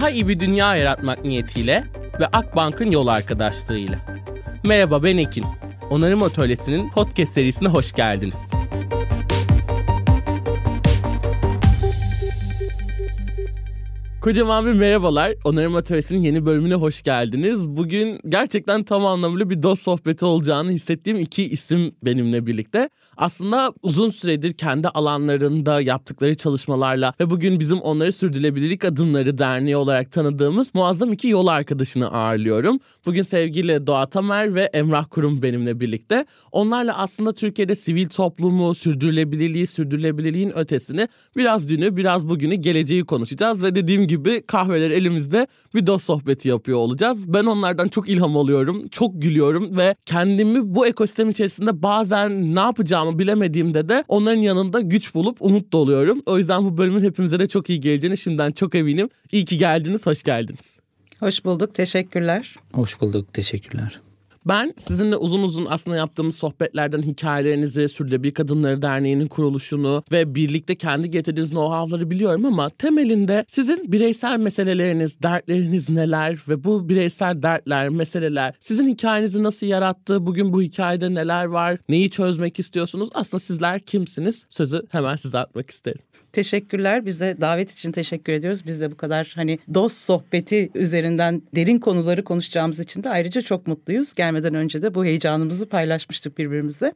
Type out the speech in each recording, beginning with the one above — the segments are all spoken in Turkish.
Daha iyi bir dünya yaratmak niyetiyle ve Akbank'ın yol arkadaşlığıyla. Merhaba ben Ekin. Onarım Atölyesi'nin podcast serisine hoş geldiniz. Kocaman bir merhabalar. Onarım Atölyesi'nin yeni bölümüne hoş geldiniz. Bugün gerçekten tam anlamıyla bir dost sohbeti olacağını hissettiğim iki isim benimle birlikte. Aslında uzun süredir kendi alanlarında yaptıkları çalışmalarla ve bugün bizim onları Sürdürülebilirlik Adımları Derneği olarak tanıdığımız muazzam iki yol arkadaşını ağırlıyorum. Bugün sevgili Doğa Tamer ve Emrah Kurum benimle birlikte. Onlarla aslında Türkiye'de sivil toplumu, sürdürülebilirliği, sürdürülebilirliğin ötesini biraz dünü, biraz bugünü, geleceği konuşacağız ve dediğim gibi kahveler elimizde dost sohbeti yapıyor olacağız. Ben onlardan çok ilham alıyorum, çok gülüyorum ve kendimi bu ekosistem içerisinde bazen ne yapacağımı bilemediğimde de onların yanında güç bulup umut doluyorum. O yüzden bu bölümün hepimize de çok iyi geleceğini şimdiden çok eminim. İyi ki geldiniz, hoş geldiniz. Hoş bulduk, teşekkürler. Hoş bulduk, teşekkürler. Ben sizinle uzun uzun aslında yaptığımız sohbetlerden hikayelerinizi, Sürdürülebilir Kadınları Derneği'nin kuruluşunu ve birlikte kendi getirdiğiniz know-how'ları biliyorum ama temelinde sizin bireysel meseleleriniz, dertleriniz neler ve bu bireysel dertler, meseleler sizin hikayenizi nasıl yarattı, bugün bu hikayede neler var, neyi çözmek istiyorsunuz? Aslında sizler kimsiniz? Sözü hemen size atmak isterim. Teşekkürler. Biz de davet için teşekkür ediyoruz. Biz de bu kadar hani dost sohbeti üzerinden derin konuları konuşacağımız için de ayrıca çok mutluyuz. Gelmeden önce de bu heyecanımızı paylaşmıştık birbirimizle.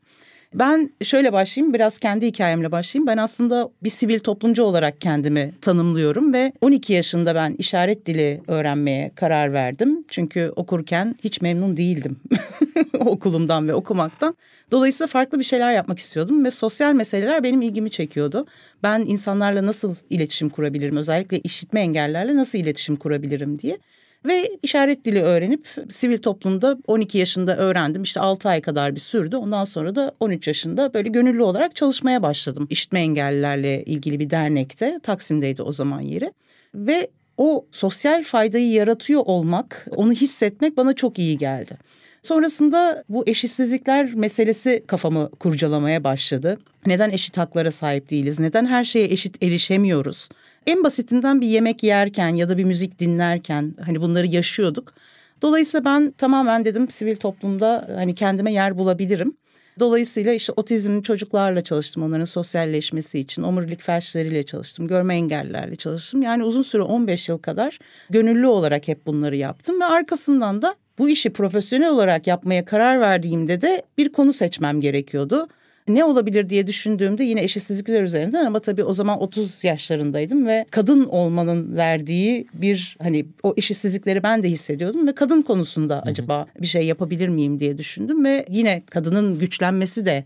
Ben şöyle başlayayım biraz kendi hikayemle başlayayım. Ben aslında bir sivil toplumcu olarak kendimi tanımlıyorum ve 12 yaşında ben işaret dili öğrenmeye karar verdim. Çünkü okurken hiç memnun değildim okulumdan ve okumaktan. Dolayısıyla farklı bir şeyler yapmak istiyordum ve sosyal meseleler benim ilgimi çekiyordu. Ben insanlarla nasıl iletişim kurabilirim özellikle işitme engellerle nasıl iletişim kurabilirim diye. Ve işaret dili öğrenip sivil toplumda 12 yaşında öğrendim. İşte 6 ay kadar bir sürdü. Ondan sonra da 13 yaşında böyle gönüllü olarak çalışmaya başladım. İşitme engellilerle ilgili bir dernekte. Taksim'deydi o zaman yeri. Ve o sosyal faydayı yaratıyor olmak, onu hissetmek bana çok iyi geldi. Sonrasında bu eşitsizlikler meselesi kafamı kurcalamaya başladı. Neden eşit haklara sahip değiliz? Neden her şeye eşit erişemiyoruz? En basitinden bir yemek yerken ya da bir müzik dinlerken hani bunları yaşıyorduk. Dolayısıyla ben tamamen dedim sivil toplumda hani kendime yer bulabilirim. Dolayısıyla işte otizmli çocuklarla çalıştım onların sosyalleşmesi için. Omurilik felçleriyle çalıştım. Görme engellilerle çalıştım. Yani uzun süre 15 yıl kadar gönüllü olarak hep bunları yaptım. Ve arkasından da bu işi profesyonel olarak yapmaya karar verdiğimde de bir konu seçmem gerekiyordu ne olabilir diye düşündüğümde yine eşitsizlikler üzerinden ama tabii o zaman 30 yaşlarındaydım ve kadın olmanın verdiği bir hani o eşitsizlikleri ben de hissediyordum ve kadın konusunda acaba bir şey yapabilir miyim diye düşündüm ve yine kadının güçlenmesi de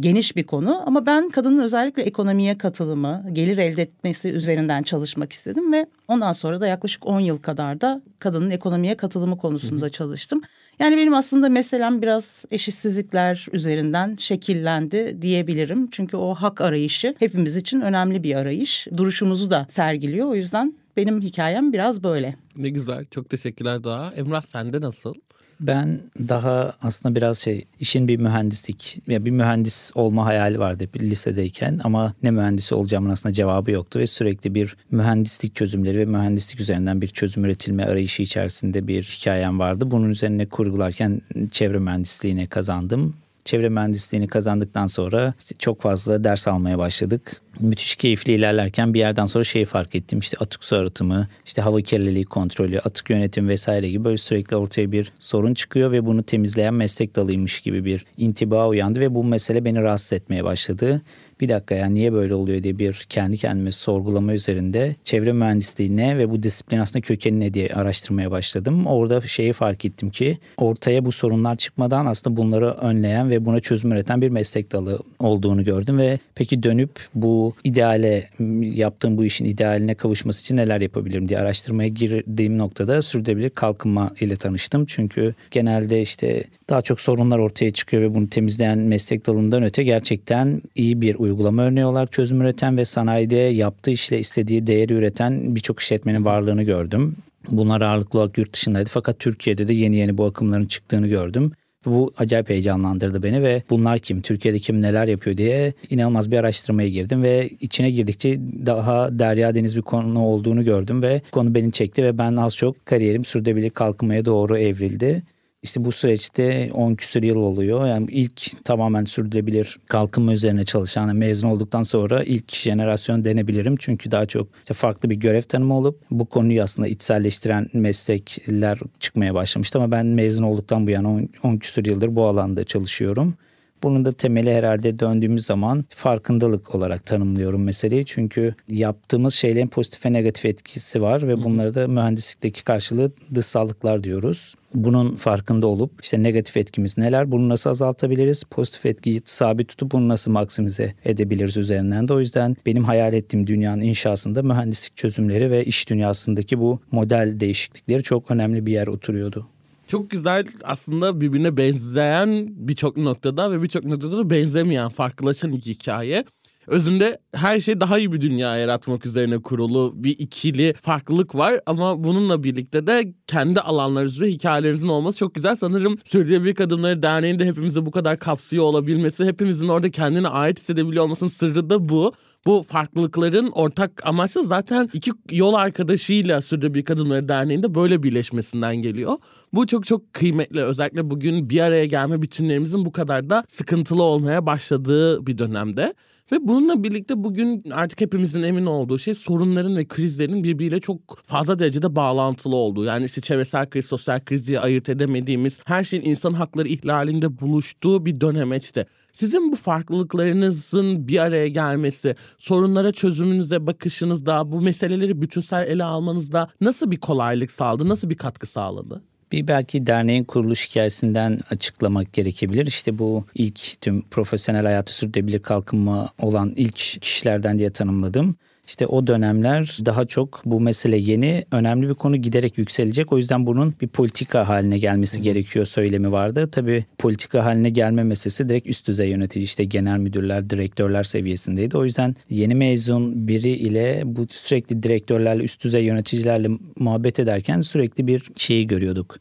geniş bir konu ama ben kadının özellikle ekonomiye katılımı, gelir elde etmesi üzerinden çalışmak istedim ve ondan sonra da yaklaşık 10 yıl kadar da kadının ekonomiye katılımı konusunda hı hı. çalıştım. Yani benim aslında meselem biraz eşitsizlikler üzerinden şekillendi diyebilirim. Çünkü o hak arayışı hepimiz için önemli bir arayış. Duruşumuzu da sergiliyor. O yüzden benim hikayem biraz böyle. Ne güzel. Çok teşekkürler Doğa. Emrah sende nasıl? Ben daha aslında biraz şey işin bir mühendislik ya bir mühendis olma hayali vardı bir lisedeyken ama ne mühendisi olacağımın aslında cevabı yoktu ve sürekli bir mühendislik çözümleri ve mühendislik üzerinden bir çözüm üretilme arayışı içerisinde bir hikayem vardı. Bunun üzerine kurgularken çevre mühendisliğine kazandım çevre mühendisliğini kazandıktan sonra işte çok fazla ders almaya başladık. Müthiş keyifli ilerlerken bir yerden sonra şeyi fark ettim. İşte atık su arıtımı, işte hava kirliliği kontrolü, atık yönetim vesaire gibi böyle sürekli ortaya bir sorun çıkıyor ve bunu temizleyen meslek dalıymış gibi bir intiba uyandı ve bu mesele beni rahatsız etmeye başladı bir dakika yani niye böyle oluyor diye bir kendi kendime sorgulama üzerinde çevre mühendisliği ne ve bu disiplin aslında kökeni ne diye araştırmaya başladım. Orada şeyi fark ettim ki ortaya bu sorunlar çıkmadan aslında bunları önleyen ve buna çözüm üreten bir meslek dalı olduğunu gördüm ve peki dönüp bu ideale yaptığım bu işin idealine kavuşması için neler yapabilirim diye araştırmaya girdiğim noktada sürdürülebilir kalkınma ile tanıştım. Çünkü genelde işte daha çok sorunlar ortaya çıkıyor ve bunu temizleyen meslek dalından öte gerçekten iyi bir uygulama örneği olarak çözüm üreten ve sanayide yaptığı işle istediği değeri üreten birçok işletmenin varlığını gördüm. Bunlar ağırlıklı olarak yurt dışındaydı fakat Türkiye'de de yeni yeni bu akımların çıktığını gördüm. Bu acayip heyecanlandırdı beni ve bunlar kim, Türkiye'de kim neler yapıyor diye inanılmaz bir araştırmaya girdim ve içine girdikçe daha derya deniz bir konu olduğunu gördüm ve konu beni çekti ve ben az çok kariyerim sürdürülebilir kalkınmaya doğru evrildi. İşte bu süreçte 10 küsur yıl oluyor. Yani ilk tamamen sürdürülebilir kalkınma üzerine çalışan yani mezun olduktan sonra ilk jenerasyon denebilirim. Çünkü daha çok işte farklı bir görev tanımı olup bu konuyu aslında içselleştiren meslekler çıkmaya başlamıştı. Ama ben mezun olduktan bu yana 10, 10 küsur yıldır bu alanda çalışıyorum. Bunun da temeli herhalde döndüğümüz zaman farkındalık olarak tanımlıyorum meseleyi. Çünkü yaptığımız şeylerin pozitif ve negatif etkisi var ve bunları da mühendislikteki karşılığı dışsallıklar diyoruz. Bunun farkında olup işte negatif etkimiz neler, bunu nasıl azaltabiliriz, pozitif etkiyi sabit tutup bunu nasıl maksimize edebiliriz üzerinden de. O yüzden benim hayal ettiğim dünyanın inşasında mühendislik çözümleri ve iş dünyasındaki bu model değişiklikleri çok önemli bir yer oturuyordu. Çok güzel aslında birbirine benzeyen birçok noktada ve birçok noktada da benzemeyen farklılaşan iki hikaye. Özünde her şey daha iyi bir dünya yaratmak üzerine kurulu bir ikili farklılık var ama bununla birlikte de kendi alanlarınız ve hikayelerinizin olması çok güzel. Sanırım Sürdürülebilir Kadınları Derneği'nde hepimizi bu kadar kapsıyor olabilmesi, hepimizin orada kendine ait hissedebiliyor olmasının sırrı da bu bu farklılıkların ortak amaçlı zaten iki yol arkadaşıyla Sürdürülebilir Kadınları Derneği'nde böyle birleşmesinden geliyor. Bu çok çok kıymetli. Özellikle bugün bir araya gelme biçimlerimizin bu kadar da sıkıntılı olmaya başladığı bir dönemde. Ve bununla birlikte bugün artık hepimizin emin olduğu şey sorunların ve krizlerin birbiriyle çok fazla derecede bağlantılı olduğu. Yani işte çevresel kriz, sosyal kriz diye ayırt edemediğimiz her şeyin insan hakları ihlalinde buluştuğu bir dönemeçte. Sizin bu farklılıklarınızın bir araya gelmesi, sorunlara çözümünüze bakışınızda, bu meseleleri bütünsel ele almanızda nasıl bir kolaylık sağladı, nasıl bir katkı sağladı? Bir belki derneğin kuruluş hikayesinden açıklamak gerekebilir. İşte bu ilk tüm profesyonel hayatı sürdürülebilir kalkınma olan ilk kişilerden diye tanımladım. İşte o dönemler daha çok bu mesele yeni, önemli bir konu giderek yükselecek. O yüzden bunun bir politika haline gelmesi Hı. gerekiyor söylemi vardı. Tabii politika haline gelme meselesi direkt üst düzey yönetici işte genel müdürler, direktörler seviyesindeydi. O yüzden yeni mezun biri ile bu sürekli direktörlerle, üst düzey yöneticilerle muhabbet ederken sürekli bir şeyi görüyorduk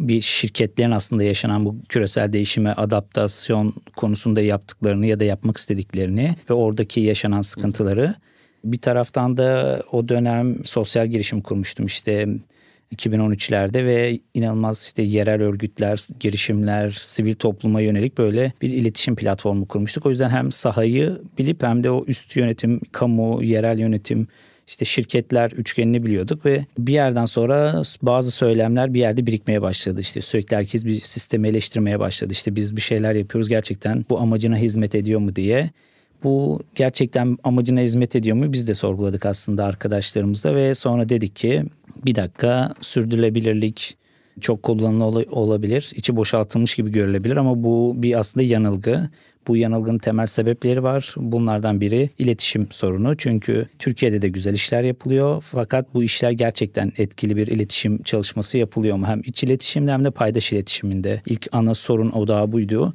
bir şirketlerin aslında yaşanan bu küresel değişime adaptasyon konusunda yaptıklarını ya da yapmak istediklerini ve oradaki yaşanan sıkıntıları bir taraftan da o dönem sosyal girişim kurmuştum işte 2013'lerde ve inanılmaz işte yerel örgütler, girişimler, sivil topluma yönelik böyle bir iletişim platformu kurmuştuk. O yüzden hem sahayı bilip hem de o üst yönetim, kamu, yerel yönetim işte şirketler üçgenini biliyorduk ve bir yerden sonra bazı söylemler bir yerde birikmeye başladı. İşte sürekli herkes bir sistemi eleştirmeye başladı. İşte biz bir şeyler yapıyoruz gerçekten bu amacına hizmet ediyor mu diye. Bu gerçekten amacına hizmet ediyor mu? Biz de sorguladık aslında arkadaşlarımızla ve sonra dedik ki bir dakika sürdürülebilirlik çok kullanılı olabilir. içi boşaltılmış gibi görülebilir ama bu bir aslında yanılgı. Bu yanılgının temel sebepleri var. Bunlardan biri iletişim sorunu. Çünkü Türkiye'de de güzel işler yapılıyor. Fakat bu işler gerçekten etkili bir iletişim çalışması yapılıyor mu? Hem iç iletişimde hem de paydaş iletişiminde. İlk ana sorun odağı buydu.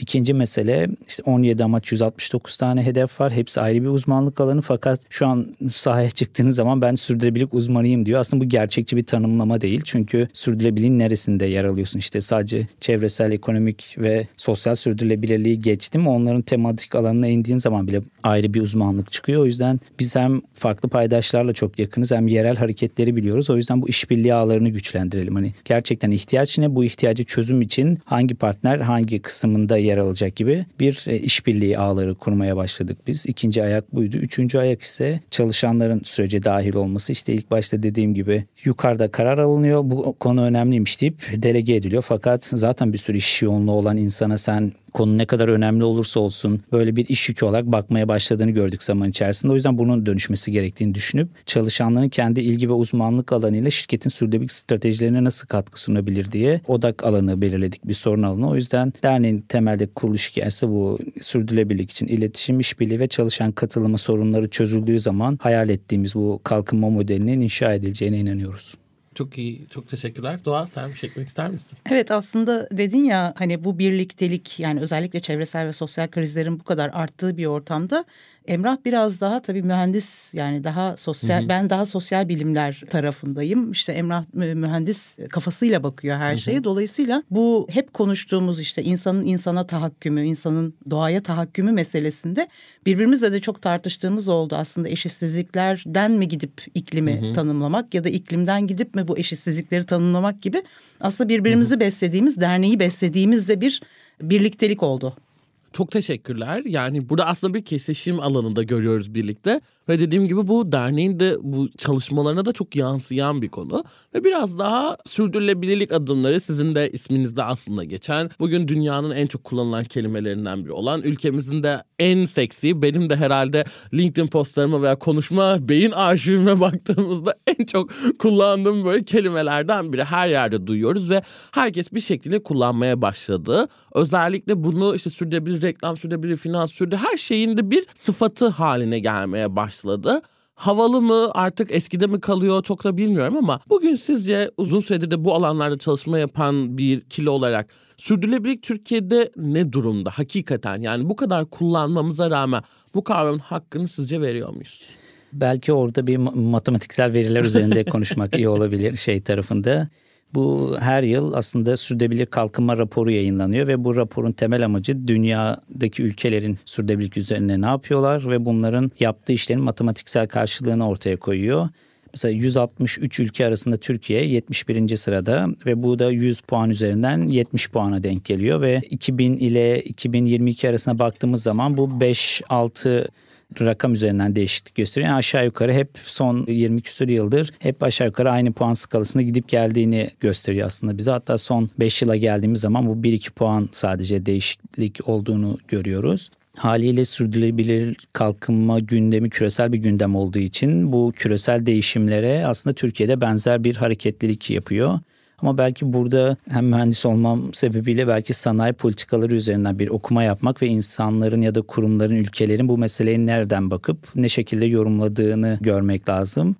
İkinci mesele işte 17 amaç 169 tane hedef var. Hepsi ayrı bir uzmanlık alanı fakat şu an sahaya çıktığınız zaman ben sürdürülebilirlik uzmanıyım diyor. Aslında bu gerçekçi bir tanımlama değil. Çünkü sürdürülebilirliğin neresinde yer alıyorsun? İşte sadece çevresel, ekonomik ve sosyal sürdürülebilirliği geçtim. Onların tematik alanına indiğin zaman bile ayrı bir uzmanlık çıkıyor. O yüzden biz hem farklı paydaşlarla çok yakınız hem yerel hareketleri biliyoruz. O yüzden bu işbirliği ağlarını güçlendirelim. Hani gerçekten ihtiyaç ne? Bu ihtiyacı çözüm için hangi partner hangi kısmında yer alacak gibi bir e, işbirliği ağları kurmaya başladık biz. İkinci ayak buydu. Üçüncü ayak ise çalışanların sürece dahil olması. İşte ilk başta dediğim gibi yukarıda karar alınıyor. Bu konu önemliymiş deyip delege ediliyor. Fakat zaten bir sürü iş yoğunluğu olan insana sen konu ne kadar önemli olursa olsun böyle bir iş yükü olarak bakmaya başladığını gördük zaman içerisinde. O yüzden bunun dönüşmesi gerektiğini düşünüp çalışanların kendi ilgi ve uzmanlık alanıyla şirketin sürdürülebilir stratejilerine nasıl katkı sunabilir diye odak alanı belirledik bir sorun alanı. O yüzden derneğin temelde kuruluş hikayesi bu sürdürülebilirlik için iletişim, işbirliği ve çalışan katılımı sorunları çözüldüğü zaman hayal ettiğimiz bu kalkınma modelinin inşa edileceğine inanıyoruz. Çok iyi, çok teşekkürler. Doğa sen bir şey eklemek ister misin? Evet aslında dedin ya hani bu birliktelik yani özellikle çevresel ve sosyal krizlerin bu kadar arttığı bir ortamda Emrah biraz daha tabii mühendis yani daha sosyal hı hı. ben daha sosyal bilimler tarafındayım. İşte Emrah mühendis kafasıyla bakıyor her şeye. Hı hı. Dolayısıyla bu hep konuştuğumuz işte insanın insana tahakkümü, insanın doğaya tahakkümü meselesinde birbirimizle de çok tartıştığımız oldu. Aslında eşitsizliklerden mi gidip iklimi hı hı. tanımlamak ya da iklimden gidip mi bu eşitsizlikleri tanımlamak gibi aslında birbirimizi hı hı. beslediğimiz, derneği beslediğimiz de bir birliktelik oldu. Çok teşekkürler. Yani burada aslında bir kesişim alanında görüyoruz birlikte. Ve dediğim gibi bu derneğin de bu çalışmalarına da çok yansıyan bir konu. Ve biraz daha sürdürülebilirlik adımları sizin de isminizde aslında geçen. Bugün dünyanın en çok kullanılan kelimelerinden biri olan ülkemizin de en seksi benim de herhalde LinkedIn postlarıma veya konuşma beyin arşivime baktığımızda en çok kullandığım böyle kelimelerden biri. Her yerde duyuyoruz ve herkes bir şekilde kullanmaya başladı. Özellikle bunu işte sürdürülebilir reklam, sürdürülebilir finans, sürdürülebilir her şeyin de bir sıfatı haline gelmeye başladı başladı. Havalı mı artık eskide mi kalıyor çok da bilmiyorum ama bugün sizce uzun süredir de bu alanlarda çalışma yapan bir kilo olarak sürdürülebilirlik Türkiye'de ne durumda hakikaten? Yani bu kadar kullanmamıza rağmen bu kavramın hakkını sizce veriyor muyuz? Belki orada bir matematiksel veriler üzerinde konuşmak iyi olabilir şey tarafında. Bu her yıl aslında sürdürülebilir kalkınma raporu yayınlanıyor ve bu raporun temel amacı dünyadaki ülkelerin sürdürülebilirlik üzerine ne yapıyorlar ve bunların yaptığı işlerin matematiksel karşılığını ortaya koyuyor. Mesela 163 ülke arasında Türkiye 71. sırada ve bu da 100 puan üzerinden 70 puana denk geliyor ve 2000 ile 2022 arasına baktığımız zaman bu 5-6 rakam üzerinden değişiklik gösteriyor. Yani aşağı yukarı hep son 20 küsur yıldır hep aşağı yukarı aynı puan skalasında gidip geldiğini gösteriyor aslında bize. Hatta son 5 yıla geldiğimiz zaman bu 1-2 puan sadece değişiklik olduğunu görüyoruz. Haliyle sürdürülebilir kalkınma gündemi küresel bir gündem olduğu için bu küresel değişimlere aslında Türkiye'de benzer bir hareketlilik yapıyor. Ama belki burada hem mühendis olmam sebebiyle belki sanayi politikaları üzerinden bir okuma yapmak ve insanların ya da kurumların, ülkelerin bu meseleye nereden bakıp ne şekilde yorumladığını görmek lazım.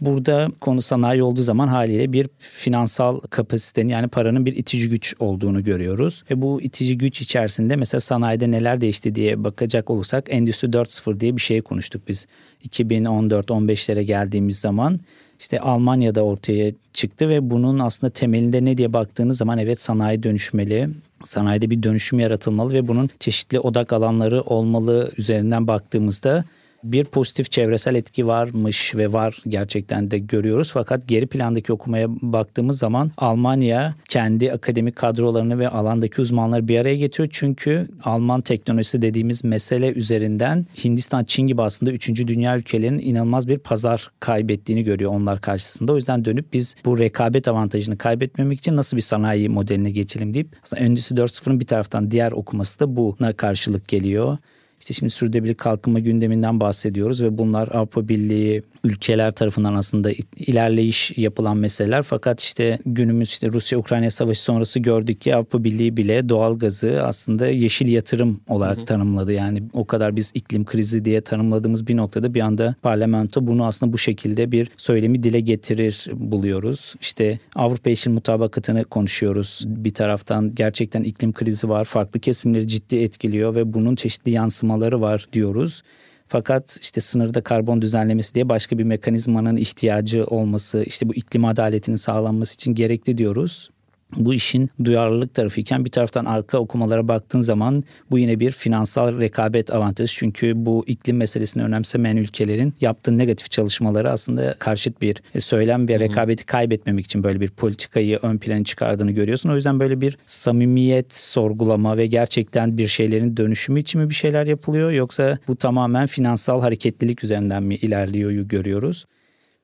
Burada konu sanayi olduğu zaman haliyle bir finansal kapasitenin yani paranın bir itici güç olduğunu görüyoruz. Ve bu itici güç içerisinde mesela sanayide neler değişti diye bakacak olursak Endüstri 4.0 diye bir şey konuştuk biz 2014-15'lere geldiğimiz zaman işte Almanya'da ortaya çıktı ve bunun aslında temelinde ne diye baktığınız zaman evet sanayi dönüşmeli, sanayide bir dönüşüm yaratılmalı ve bunun çeşitli odak alanları olmalı üzerinden baktığımızda bir pozitif çevresel etki varmış ve var gerçekten de görüyoruz. Fakat geri plandaki okumaya baktığımız zaman Almanya kendi akademik kadrolarını ve alandaki uzmanları bir araya getiriyor. Çünkü Alman teknolojisi dediğimiz mesele üzerinden Hindistan, Çin gibi aslında 3. dünya ülkelerinin inanılmaz bir pazar kaybettiğini görüyor onlar karşısında. O yüzden dönüp biz bu rekabet avantajını kaybetmemek için nasıl bir sanayi modeline geçelim deyip aslında Endüstri 4.0'ın bir taraftan diğer okuması da buna karşılık geliyor. İşte şimdi sürdürülebilir kalkınma gündeminden bahsediyoruz ve bunlar Avrupa Birliği ülkeler tarafından aslında ilerleyiş yapılan meseleler. Fakat işte günümüz işte Rusya-Ukrayna savaşı sonrası gördük ki Avrupa Birliği bile doğal gazı aslında yeşil yatırım olarak hı hı. tanımladı. Yani o kadar biz iklim krizi diye tanımladığımız bir noktada bir anda parlamento bunu aslında bu şekilde bir söylemi dile getirir buluyoruz. İşte Avrupa Yeşil Mutabakatı'nı konuşuyoruz. Bir taraftan gerçekten iklim krizi var. Farklı kesimleri ciddi etkiliyor ve bunun çeşitli yansımaları var diyoruz. Fakat işte sınırda karbon düzenlemesi diye başka bir mekanizmanın ihtiyacı olması, işte bu iklim adaletinin sağlanması için gerekli diyoruz bu işin duyarlılık tarafı iken bir taraftan arka okumalara baktığın zaman bu yine bir finansal rekabet avantajı. Çünkü bu iklim meselesini önemsemeyen ülkelerin yaptığı negatif çalışmaları aslında karşıt bir söylem ve rekabeti kaybetmemek için böyle bir politikayı ön plana çıkardığını görüyorsun. O yüzden böyle bir samimiyet sorgulama ve gerçekten bir şeylerin dönüşümü için mi bir şeyler yapılıyor yoksa bu tamamen finansal hareketlilik üzerinden mi ilerliyor görüyoruz.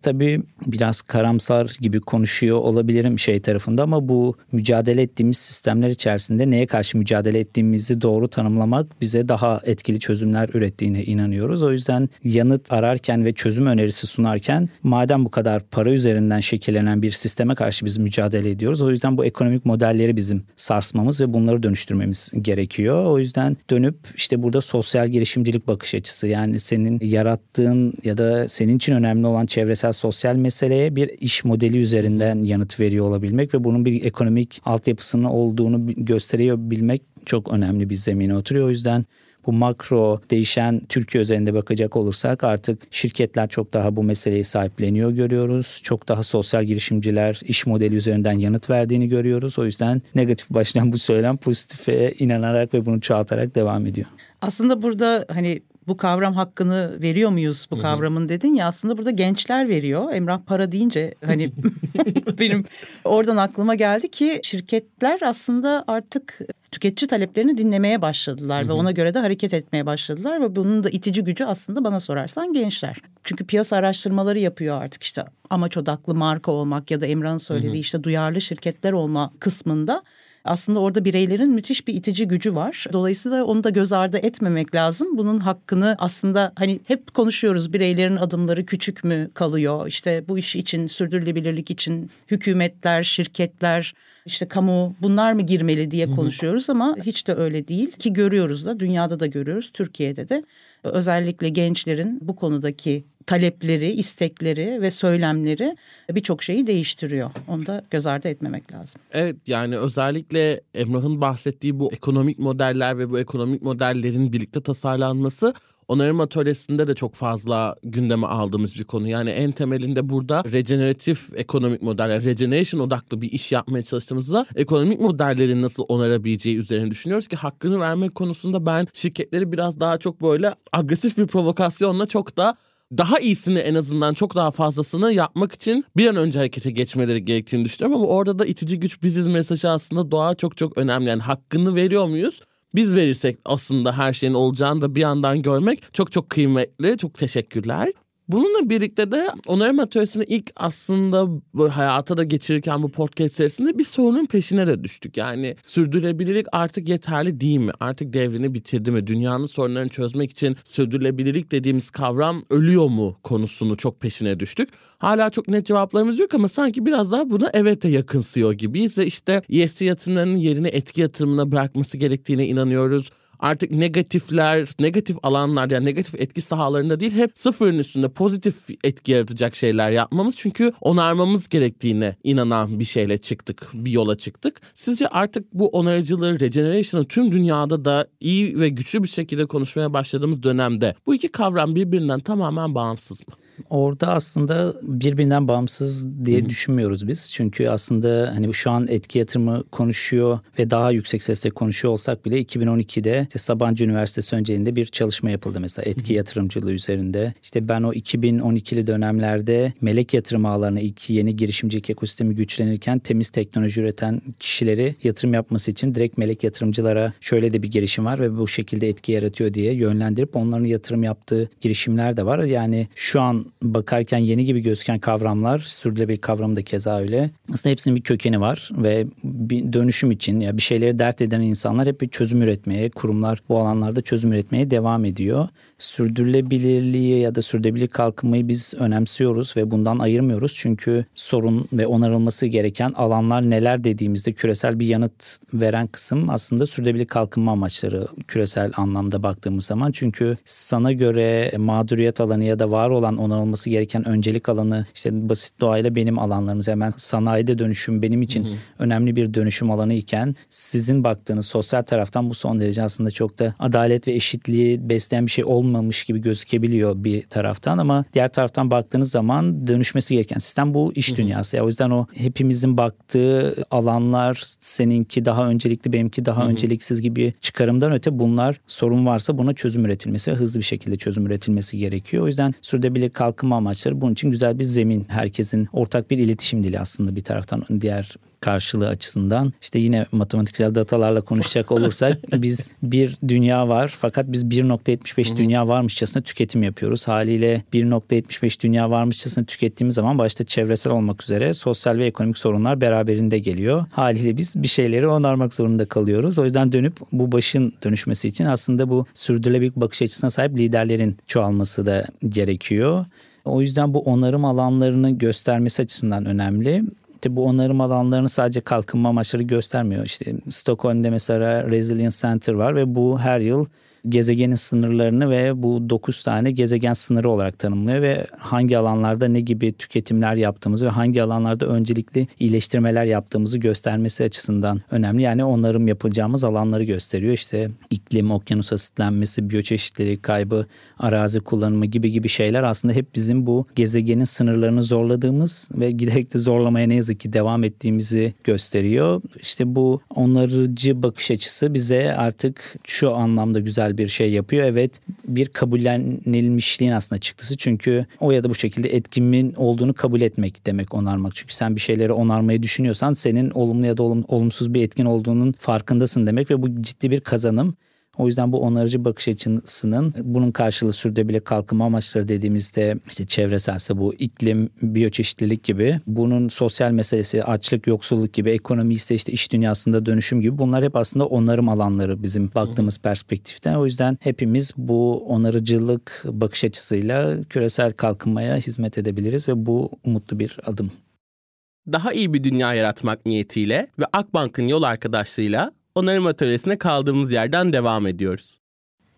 Tabii biraz karamsar gibi konuşuyor olabilirim şey tarafında ama bu mücadele ettiğimiz sistemler içerisinde neye karşı mücadele ettiğimizi doğru tanımlamak bize daha etkili çözümler ürettiğine inanıyoruz. O yüzden yanıt ararken ve çözüm önerisi sunarken madem bu kadar para üzerinden şekillenen bir sisteme karşı biz mücadele ediyoruz. O yüzden bu ekonomik modelleri bizim sarsmamız ve bunları dönüştürmemiz gerekiyor. O yüzden dönüp işte burada sosyal girişimcilik bakış açısı yani senin yarattığın ya da senin için önemli olan çevresel mesela sosyal meseleye bir iş modeli üzerinden yanıt veriyor olabilmek ve bunun bir ekonomik altyapısının olduğunu gösteriyor bilmek çok önemli bir zemine oturuyor. O yüzden bu makro değişen Türkiye üzerinde bakacak olursak artık şirketler çok daha bu meseleyi sahipleniyor görüyoruz. Çok daha sosyal girişimciler iş modeli üzerinden yanıt verdiğini görüyoruz. O yüzden negatif başlayan bu söylem pozitife inanarak ve bunu çoğaltarak devam ediyor. Aslında burada hani bu kavram hakkını veriyor muyuz bu kavramın dedin ya aslında burada gençler veriyor. Emrah para deyince hani benim oradan aklıma geldi ki şirketler aslında artık tüketici taleplerini dinlemeye başladılar ve ona göre de hareket etmeye başladılar ve bunun da itici gücü aslında bana sorarsan gençler. Çünkü piyasa araştırmaları yapıyor artık işte amaç odaklı marka olmak ya da Emrah'ın söylediği işte duyarlı şirketler olma kısmında aslında orada bireylerin müthiş bir itici gücü var. Dolayısıyla onu da göz ardı etmemek lazım. Bunun hakkını aslında hani hep konuşuyoruz bireylerin adımları küçük mü kalıyor? İşte bu iş için sürdürülebilirlik için hükümetler, şirketler işte kamu bunlar mı girmeli diye konuşuyoruz ama hiç de öyle değil ki görüyoruz da dünyada da görüyoruz Türkiye'de de özellikle gençlerin bu konudaki talepleri, istekleri ve söylemleri birçok şeyi değiştiriyor. Onu da göz ardı etmemek lazım. Evet yani özellikle Emrah'ın bahsettiği bu ekonomik modeller ve bu ekonomik modellerin birlikte tasarlanması onarım atölyesinde de çok fazla gündeme aldığımız bir konu. Yani en temelinde burada regeneratif ekonomik modeller, regeneration odaklı bir iş yapmaya çalıştığımızda ekonomik modellerin nasıl onarabileceği üzerine düşünüyoruz ki hakkını vermek konusunda ben şirketleri biraz daha çok böyle agresif bir provokasyonla çok da daha iyisini en azından çok daha fazlasını yapmak için bir an önce harekete geçmeleri gerektiğini düşünüyorum ama orada da itici güç biziz mesajı aslında doğa çok çok önemli. Yani hakkını veriyor muyuz? Biz verirsek aslında her şeyin olacağını da bir yandan görmek çok çok kıymetli. Çok teşekkürler. Bununla birlikte de onarım atölyesini ilk aslında hayata da geçirirken bu podcast serisinde bir sorunun peşine de düştük. Yani sürdürülebilirlik artık yeterli değil mi? Artık devrini bitirdi mi? Dünyanın sorunlarını çözmek için sürdürülebilirlik dediğimiz kavram ölüyor mu konusunu çok peşine düştük. Hala çok net cevaplarımız yok ama sanki biraz daha buna evete yakınsıyor gibiyiz. Ve işte ESG yatırımlarının yerini etki yatırımına bırakması gerektiğine inanıyoruz artık negatifler, negatif alanlar yani negatif etki sahalarında değil hep sıfırın üstünde pozitif etki yaratacak şeyler yapmamız. Çünkü onarmamız gerektiğine inanan bir şeyle çıktık, bir yola çıktık. Sizce artık bu onarıcılığı, regeneration'ı tüm dünyada da iyi ve güçlü bir şekilde konuşmaya başladığımız dönemde bu iki kavram birbirinden tamamen bağımsız mı? Orada aslında birbirinden bağımsız diye Hı-hı. düşünmüyoruz biz. Çünkü aslında hani şu an etki yatırımı konuşuyor ve daha yüksek sesle konuşuyor olsak bile 2012'de işte Sabancı Üniversitesi önceliğinde bir çalışma yapıldı mesela etki Hı-hı. yatırımcılığı üzerinde. İşte ben o 2012'li dönemlerde melek yatırım ağlarına ilk yeni girişimcilik ekosistemi güçlenirken temiz teknoloji üreten kişileri yatırım yapması için direkt melek yatırımcılara şöyle de bir girişim var ve bu şekilde etki yaratıyor diye yönlendirip onların yatırım yaptığı girişimler de var. Yani şu an bakarken yeni gibi gözüken kavramlar, sürdürülebilir kavramı da keza öyle. Aslında hepsinin bir kökeni var ve bir dönüşüm için ya bir şeyleri dert eden insanlar hep bir çözüm üretmeye, kurumlar bu alanlarda çözüm üretmeye devam ediyor. Sürdürülebilirliği ya da sürdürülebilir kalkınmayı biz önemsiyoruz ve bundan ayırmıyoruz. Çünkü sorun ve onarılması gereken alanlar neler dediğimizde küresel bir yanıt veren kısım aslında sürdürülebilir kalkınma amaçları küresel anlamda baktığımız zaman. Çünkü sana göre mağduriyet alanı ya da var olan onarılması olması gereken öncelik alanı işte basit doğayla benim alanlarımız hemen sanayide dönüşüm benim için hı hı. önemli bir dönüşüm alanı iken sizin baktığınız sosyal taraftan bu son derece aslında çok da adalet ve eşitliği besleyen bir şey olmamış gibi gözükebiliyor bir taraftan ama diğer taraftan baktığınız zaman dönüşmesi gereken sistem bu iş hı hı. dünyası. Ya, o yüzden o hepimizin baktığı alanlar seninki daha öncelikli benimki daha hı hı. önceliksiz gibi çıkarımdan öte bunlar sorun varsa buna çözüm üretilmesi hızlı bir şekilde çözüm üretilmesi gerekiyor. O yüzden sürdürülebilir kalkınma amaçları bunun için güzel bir zemin. Herkesin ortak bir iletişim dili aslında bir taraftan diğer karşılığı açısından işte yine matematiksel datalarla konuşacak olursak biz bir dünya var fakat biz 1.75 dünya varmışçasına tüketim yapıyoruz. Haliyle 1.75 dünya varmışçasına tükettiğimiz zaman başta çevresel olmak üzere sosyal ve ekonomik sorunlar beraberinde geliyor. Haliyle biz bir şeyleri onarmak zorunda kalıyoruz. O yüzden dönüp bu başın dönüşmesi için aslında bu sürdürülebilir bakış açısına sahip liderlerin çoğalması da gerekiyor. O yüzden bu onarım alanlarını göstermesi açısından önemli. İşte bu onarım alanlarını sadece kalkınma amaçları göstermiyor. İşte Stockholm'de mesela Resilience Center var ve bu her yıl gezegenin sınırlarını ve bu 9 tane gezegen sınırı olarak tanımlıyor ve hangi alanlarda ne gibi tüketimler yaptığımızı ve hangi alanlarda öncelikli iyileştirmeler yaptığımızı göstermesi açısından önemli. Yani onarım yapacağımız alanları gösteriyor. İşte iklim, okyanus asitlenmesi, biyoçeşitlilik kaybı, arazi kullanımı gibi gibi şeyler aslında hep bizim bu gezegenin sınırlarını zorladığımız ve giderek de zorlamaya ne yazık ki devam ettiğimizi gösteriyor. İşte bu onarıcı bakış açısı bize artık şu anlamda güzel bir şey yapıyor. Evet bir kabullenilmişliğin aslında çıktısı. Çünkü o ya da bu şekilde etkimin olduğunu kabul etmek demek onarmak. Çünkü sen bir şeyleri onarmayı düşünüyorsan senin olumlu ya da olumsuz bir etkin olduğunun farkındasın demek ve bu ciddi bir kazanım. O yüzden bu onarıcı bakış açısının bunun karşılığı sürdürülebilir kalkınma amaçları dediğimizde işte çevreselse bu iklim, biyoçeşitlilik gibi bunun sosyal meselesi, açlık, yoksulluk gibi ekonomi ise işte iş dünyasında dönüşüm gibi bunlar hep aslında onarım alanları bizim baktığımız perspektiften. O yüzden hepimiz bu onarıcılık bakış açısıyla küresel kalkınmaya hizmet edebiliriz ve bu umutlu bir adım. Daha iyi bir dünya yaratmak niyetiyle ve Akbank'ın yol arkadaşlığıyla onarım atölyesine kaldığımız yerden devam ediyoruz.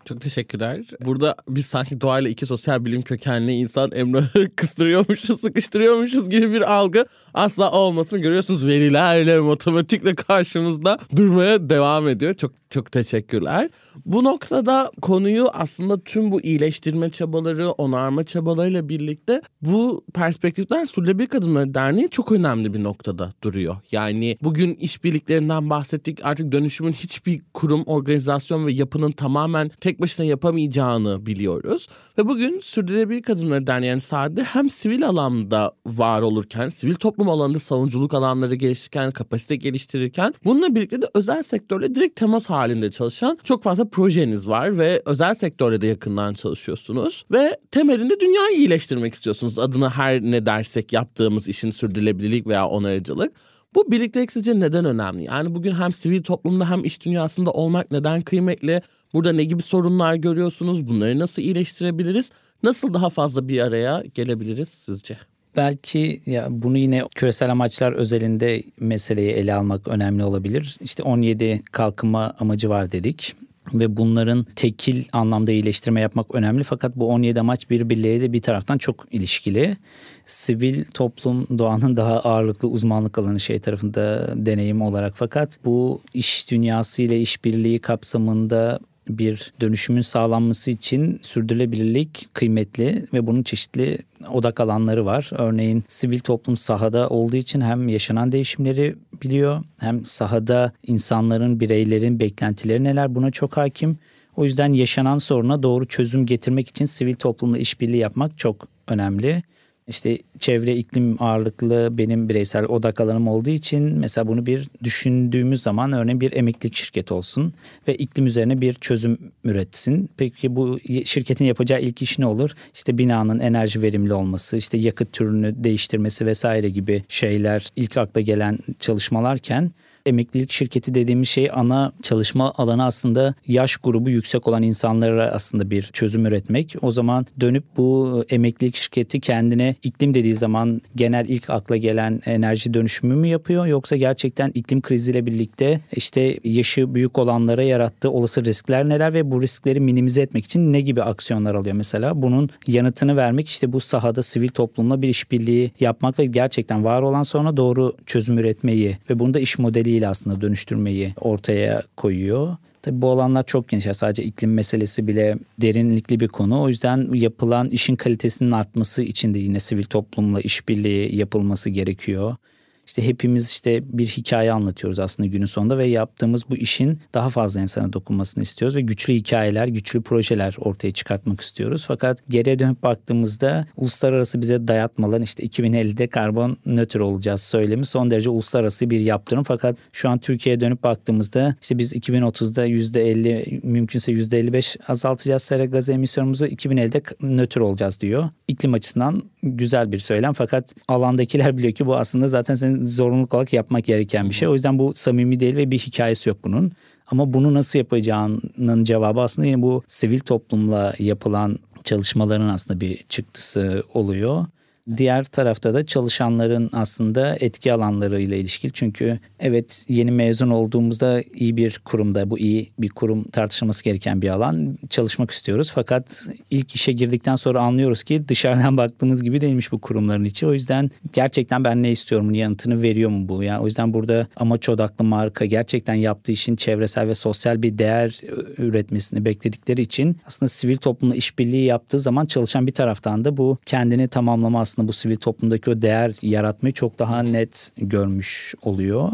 Çok teşekkürler. Burada biz sanki doğayla iki sosyal bilim kökenli insan Emrah'ı kıstırıyormuşuz, sıkıştırıyormuşuz gibi bir algı asla olmasın. Görüyorsunuz verilerle, matematikle karşımızda durmaya devam ediyor. Çok çok teşekkürler. Bu noktada konuyu aslında tüm bu iyileştirme çabaları, onarma çabalarıyla birlikte bu perspektifler Sürdürülebilir Kadınları Derneği çok önemli bir noktada duruyor. Yani bugün işbirliklerinden bahsettik. Artık dönüşümün hiçbir kurum, organizasyon ve yapının tamamen tek başına yapamayacağını biliyoruz. Ve bugün Sürdürülebilir Kadınları Derneği yani sadece hem sivil alanda var olurken, sivil toplum alanında savunuculuk alanları geliştirirken, kapasite geliştirirken bununla birlikte de özel sektörle direkt temas halinde çalışan çok fazla projeniz var ve özel sektörde de yakından çalışıyorsunuz ve temelinde dünyayı iyileştirmek istiyorsunuz. Adına her ne dersek yaptığımız işin sürdürülebilirlik veya onarıcılık. Bu birliktelik sizce neden önemli? Yani bugün hem sivil toplumda hem iş dünyasında olmak neden kıymetli? Burada ne gibi sorunlar görüyorsunuz? Bunları nasıl iyileştirebiliriz? Nasıl daha fazla bir araya gelebiliriz sizce? belki ya bunu yine küresel amaçlar özelinde meseleyi ele almak önemli olabilir. İşte 17 kalkınma amacı var dedik ve bunların tekil anlamda iyileştirme yapmak önemli fakat bu 17 amaç birbirleriyle de bir taraftan çok ilişkili. Sivil toplum doğanın daha ağırlıklı uzmanlık alanı şey tarafında deneyim olarak fakat bu iş dünyası ile işbirliği kapsamında bir dönüşümün sağlanması için sürdürülebilirlik kıymetli ve bunun çeşitli odak alanları var. Örneğin sivil toplum sahada olduğu için hem yaşanan değişimleri biliyor hem sahada insanların, bireylerin beklentileri neler buna çok hakim. O yüzden yaşanan soruna doğru çözüm getirmek için sivil toplumla işbirliği yapmak çok önemli. İşte çevre iklim ağırlıklı benim bireysel odak alanım olduğu için mesela bunu bir düşündüğümüz zaman örneğin bir emeklilik şirketi olsun ve iklim üzerine bir çözüm üretsin. Peki bu şirketin yapacağı ilk iş ne olur? İşte binanın enerji verimli olması, işte yakıt türünü değiştirmesi vesaire gibi şeyler ilk akla gelen çalışmalarken emeklilik şirketi dediğimiz şey ana çalışma alanı aslında yaş grubu yüksek olan insanlara aslında bir çözüm üretmek. O zaman dönüp bu emeklilik şirketi kendine iklim dediği zaman genel ilk akla gelen enerji dönüşümü mü yapıyor yoksa gerçekten iklim kriziyle birlikte işte yaşı büyük olanlara yarattığı olası riskler neler ve bu riskleri minimize etmek için ne gibi aksiyonlar alıyor mesela? Bunun yanıtını vermek işte bu sahada sivil toplumla bir işbirliği yapmak ve gerçekten var olan sonra doğru çözüm üretmeyi ve bunu da iş modeli değil aslında dönüştürmeyi ortaya koyuyor. Tabii bu alanlar çok geniş. Yani sadece iklim meselesi bile derinlikli bir konu. O yüzden yapılan işin kalitesinin artması için de yine sivil toplumla işbirliği yapılması gerekiyor. İşte hepimiz işte bir hikaye anlatıyoruz aslında günün sonunda ve yaptığımız bu işin daha fazla insana dokunmasını istiyoruz ve güçlü hikayeler, güçlü projeler ortaya çıkartmak istiyoruz. Fakat geriye dönüp baktığımızda uluslararası bize dayatmaların işte 2050'de karbon nötr olacağız söylemi son derece uluslararası bir yaptırım. Fakat şu an Türkiye'ye dönüp baktığımızda işte biz 2030'da %50 mümkünse %55 azaltacağız sera gazı emisyonumuzu 2050'de nötr olacağız diyor. İklim açısından güzel bir söylem fakat alandakiler biliyor ki bu aslında zaten senin zorunluluk olarak yapmak gereken bir şey. O yüzden bu samimi değil ve bir hikayesi yok bunun. Ama bunu nasıl yapacağının cevabı aslında yine bu sivil toplumla yapılan çalışmaların aslında bir çıktısı oluyor. Diğer tarafta da çalışanların aslında etki alanları ile ilişkili. Çünkü evet yeni mezun olduğumuzda iyi bir kurumda bu iyi bir kurum tartışılması gereken bir alan çalışmak istiyoruz. Fakat ilk işe girdikten sonra anlıyoruz ki dışarıdan baktığımız gibi değilmiş bu kurumların içi. O yüzden gerçekten ben ne istiyorum yanıtını veriyor mu bu? Yani o yüzden burada amaç odaklı marka gerçekten yaptığı işin çevresel ve sosyal bir değer üretmesini bekledikleri için aslında sivil toplumla işbirliği yaptığı zaman çalışan bir taraftan da bu kendini tamamlama aslında bu sivil toplumdaki o değer yaratmayı çok daha net görmüş oluyor.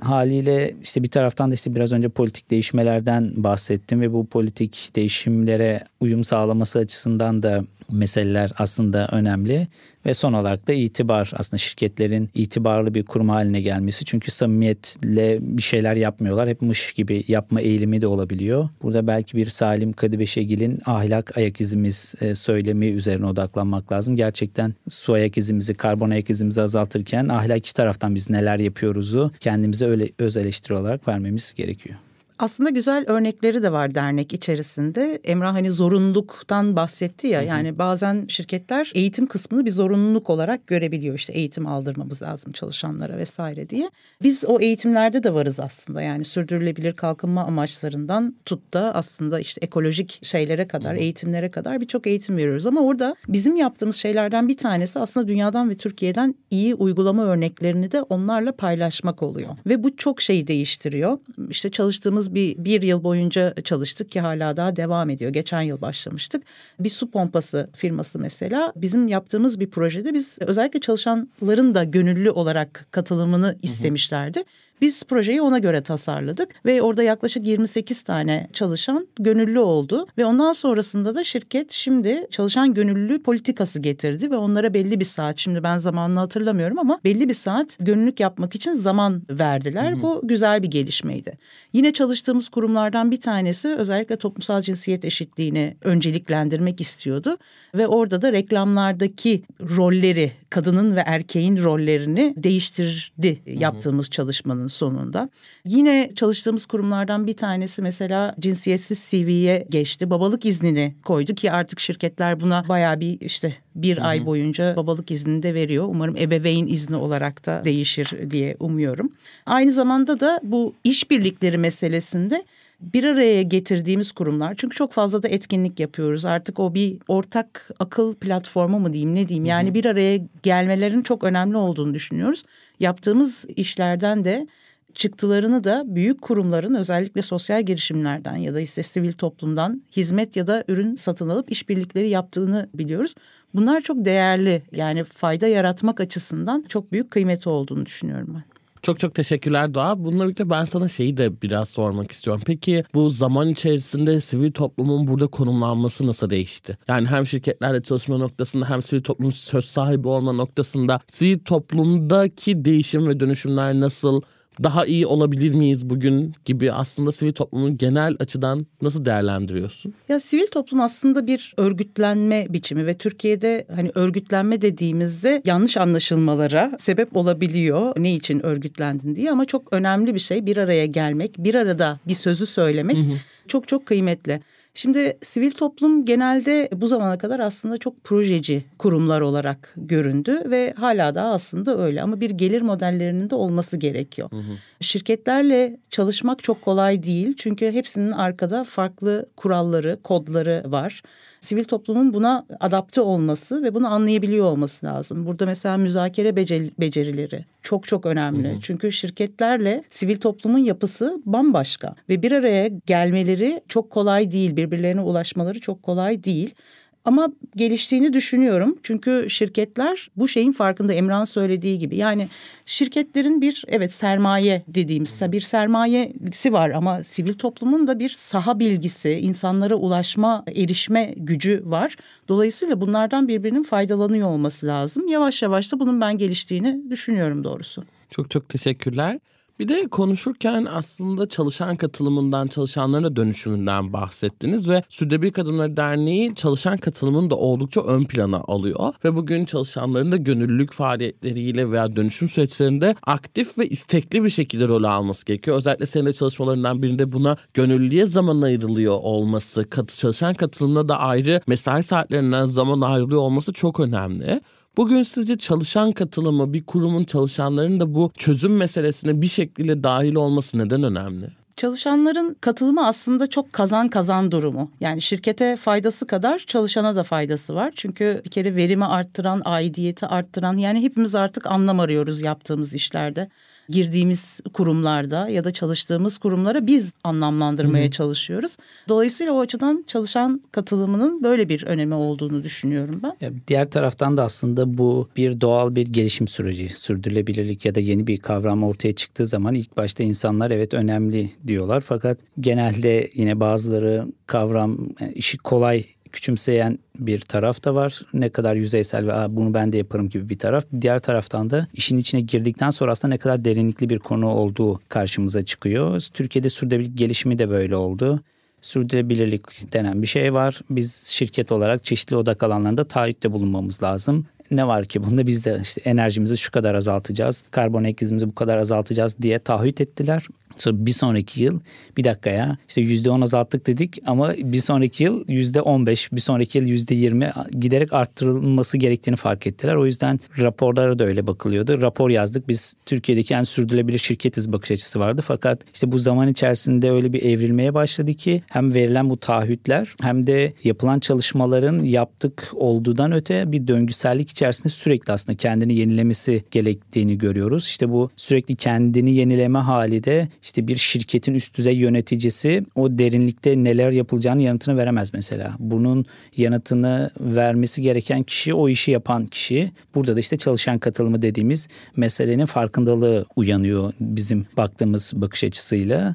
Haliyle işte bir taraftan da işte biraz önce politik değişmelerden bahsettim ve bu politik değişimlere uyum sağlaması açısından da meseleler aslında önemli. Ve son olarak da itibar aslında şirketlerin itibarlı bir kurum haline gelmesi. Çünkü samimiyetle bir şeyler yapmıyorlar. Hep mış gibi yapma eğilimi de olabiliyor. Burada belki bir Salim Kadıbeşegil'in ahlak ayak izimiz e, söylemi üzerine odaklanmak lazım. Gerçekten su ayak izimizi, karbon ayak izimizi azaltırken ahlaki taraftan biz neler yapıyoruzu kendimize öyle öz eleştiri olarak vermemiz gerekiyor. Aslında güzel örnekleri de var dernek içerisinde. Emrah hani zorunluluktan bahsetti ya. Hı hı. Yani bazen şirketler eğitim kısmını bir zorunluluk olarak görebiliyor. İşte eğitim aldırmamız lazım çalışanlara vesaire diye. Biz o eğitimlerde de varız aslında. Yani sürdürülebilir kalkınma amaçlarından tut da aslında işte ekolojik şeylere kadar, hı hı. eğitimlere kadar birçok eğitim veriyoruz. Ama orada bizim yaptığımız şeylerden bir tanesi aslında dünyadan ve Türkiye'den iyi uygulama örneklerini de onlarla paylaşmak oluyor. Ve bu çok şeyi değiştiriyor. İşte çalıştığımız bir, bir yıl boyunca çalıştık ki hala daha devam ediyor. Geçen yıl başlamıştık. Bir su pompası firması mesela bizim yaptığımız bir projede biz özellikle çalışanların da gönüllü olarak katılımını istemişlerdi. Hı hı. Biz projeyi ona göre tasarladık ve orada yaklaşık 28 tane çalışan gönüllü oldu ve ondan sonrasında da şirket şimdi çalışan gönüllü politikası getirdi ve onlara belli bir saat şimdi ben zamanını hatırlamıyorum ama belli bir saat gönüllülük yapmak için zaman verdiler. Hı hı. Bu güzel bir gelişmeydi. Yine çalıştığımız kurumlardan bir tanesi özellikle toplumsal cinsiyet eşitliğini önceliklendirmek istiyordu ve orada da reklamlardaki rolleri kadının ve erkeğin rollerini değiştirdi yaptığımız hı hı. çalışmanın sonunda. Yine çalıştığımız kurumlardan bir tanesi mesela cinsiyetsiz CV'ye geçti. Babalık iznini koydu ki artık şirketler buna bayağı bir işte bir Hı-hı. ay boyunca babalık iznini de veriyor. Umarım ebeveyn izni olarak da değişir diye umuyorum. Aynı zamanda da bu işbirlikleri meselesinde bir araya getirdiğimiz kurumlar çünkü çok fazla da etkinlik yapıyoruz artık o bir ortak akıl platformu mu diyeyim ne diyeyim yani bir araya gelmelerin çok önemli olduğunu düşünüyoruz yaptığımız işlerden de çıktılarını da büyük kurumların özellikle sosyal girişimlerden ya da işte sivil toplumdan hizmet ya da ürün satın alıp işbirlikleri yaptığını biliyoruz. Bunlar çok değerli yani fayda yaratmak açısından çok büyük kıymeti olduğunu düşünüyorum ben. Çok çok teşekkürler Doğa. Bununla birlikte ben sana şeyi de biraz sormak istiyorum. Peki bu zaman içerisinde sivil toplumun burada konumlanması nasıl değişti? Yani hem şirketlerle çalışma noktasında hem sivil toplumun söz sahibi olma noktasında sivil toplumdaki değişim ve dönüşümler nasıl daha iyi olabilir miyiz bugün gibi aslında sivil toplumun genel açıdan nasıl değerlendiriyorsun? Ya sivil toplum aslında bir örgütlenme biçimi ve Türkiye'de hani örgütlenme dediğimizde yanlış anlaşılmalara sebep olabiliyor. Ne için örgütlendin diye ama çok önemli bir şey bir araya gelmek, bir arada bir sözü söylemek hı hı. çok çok kıymetli. Şimdi sivil toplum genelde bu zamana kadar aslında çok projeci kurumlar olarak göründü ve hala da aslında öyle ama bir gelir modellerinin de olması gerekiyor. Hı hı. Şirketlerle çalışmak çok kolay değil çünkü hepsinin arkada farklı kuralları, kodları var sivil toplumun buna adapte olması ve bunu anlayabiliyor olması lazım. Burada mesela müzakere becerileri çok çok önemli. Hı hı. Çünkü şirketlerle sivil toplumun yapısı bambaşka ve bir araya gelmeleri çok kolay değil. Birbirlerine ulaşmaları çok kolay değil. Ama geliştiğini düşünüyorum. Çünkü şirketler bu şeyin farkında Emrah'ın söylediği gibi. Yani şirketlerin bir evet sermaye dediğimiz bir sermayesi var ama sivil toplumun da bir saha bilgisi, insanlara ulaşma, erişme gücü var. Dolayısıyla bunlardan birbirinin faydalanıyor olması lazım. Yavaş yavaş da bunun ben geliştiğini düşünüyorum doğrusu. Çok çok teşekkürler. Bir de konuşurken aslında çalışan katılımından, çalışanların dönüşümünden bahsettiniz ve Sürdürülebilir Kadınlar Derneği çalışan katılımını da oldukça ön plana alıyor. Ve bugün çalışanların da gönüllülük faaliyetleriyle veya dönüşüm süreçlerinde aktif ve istekli bir şekilde rol alması gerekiyor. Özellikle senin de çalışmalarından birinde buna gönüllüye zaman ayrılıyor olması, katı çalışan katılımına da ayrı mesai saatlerinden zaman ayrılıyor olması çok önemli. Bugün sizce çalışan katılımı, bir kurumun çalışanların da bu çözüm meselesine bir şekilde dahil olması neden önemli? Çalışanların katılımı aslında çok kazan kazan durumu. Yani şirkete faydası kadar çalışana da faydası var. Çünkü bir kere verimi arttıran, aidiyeti arttıran yani hepimiz artık anlam arıyoruz yaptığımız işlerde girdiğimiz kurumlarda ya da çalıştığımız kurumlara biz anlamlandırmaya Hı-hı. çalışıyoruz. Dolayısıyla o açıdan çalışan katılımının böyle bir önemi olduğunu düşünüyorum ben. diğer taraftan da aslında bu bir doğal bir gelişim süreci. Sürdürülebilirlik ya da yeni bir kavram ortaya çıktığı zaman ilk başta insanlar evet önemli diyorlar. Fakat genelde yine bazıları kavram işi kolay küçümseyen bir taraf da var. Ne kadar yüzeysel ve bunu ben de yaparım gibi bir taraf. Diğer taraftan da işin içine girdikten sonra aslında ne kadar derinlikli bir konu olduğu karşımıza çıkıyor. Türkiye'de sürdürülebilirlik gelişimi de böyle oldu sürdürülebilirlik denen bir şey var. Biz şirket olarak çeşitli odak alanlarında taahhütte bulunmamız lazım. Ne var ki bunda biz de işte enerjimizi şu kadar azaltacağız, karbon ek bu kadar azaltacağız diye taahhüt ettiler. Sonra bir sonraki yıl bir dakika ya işte yüzde on azalttık dedik ama bir sonraki yıl yüzde on beş bir sonraki yıl yüzde yirmi giderek arttırılması gerektiğini fark ettiler. O yüzden raporlara da öyle bakılıyordu. Rapor yazdık biz Türkiye'deki en sürdürülebilir şirketiz bakış açısı vardı. Fakat işte bu zaman içerisinde öyle bir evrilmeye başladı ki hem verilen bu taahhütler hem de yapılan çalışmaların yaptık olduğundan öte bir döngüsellik içerisinde sürekli aslında kendini yenilemesi gerektiğini görüyoruz. İşte bu sürekli kendini yenileme hali de işte bir şirketin üst düzey yöneticisi o derinlikte neler yapılacağını yanıtını veremez mesela. Bunun yanıtını vermesi gereken kişi o işi yapan kişi. Burada da işte çalışan katılımı dediğimiz meselenin farkındalığı uyanıyor bizim baktığımız bakış açısıyla.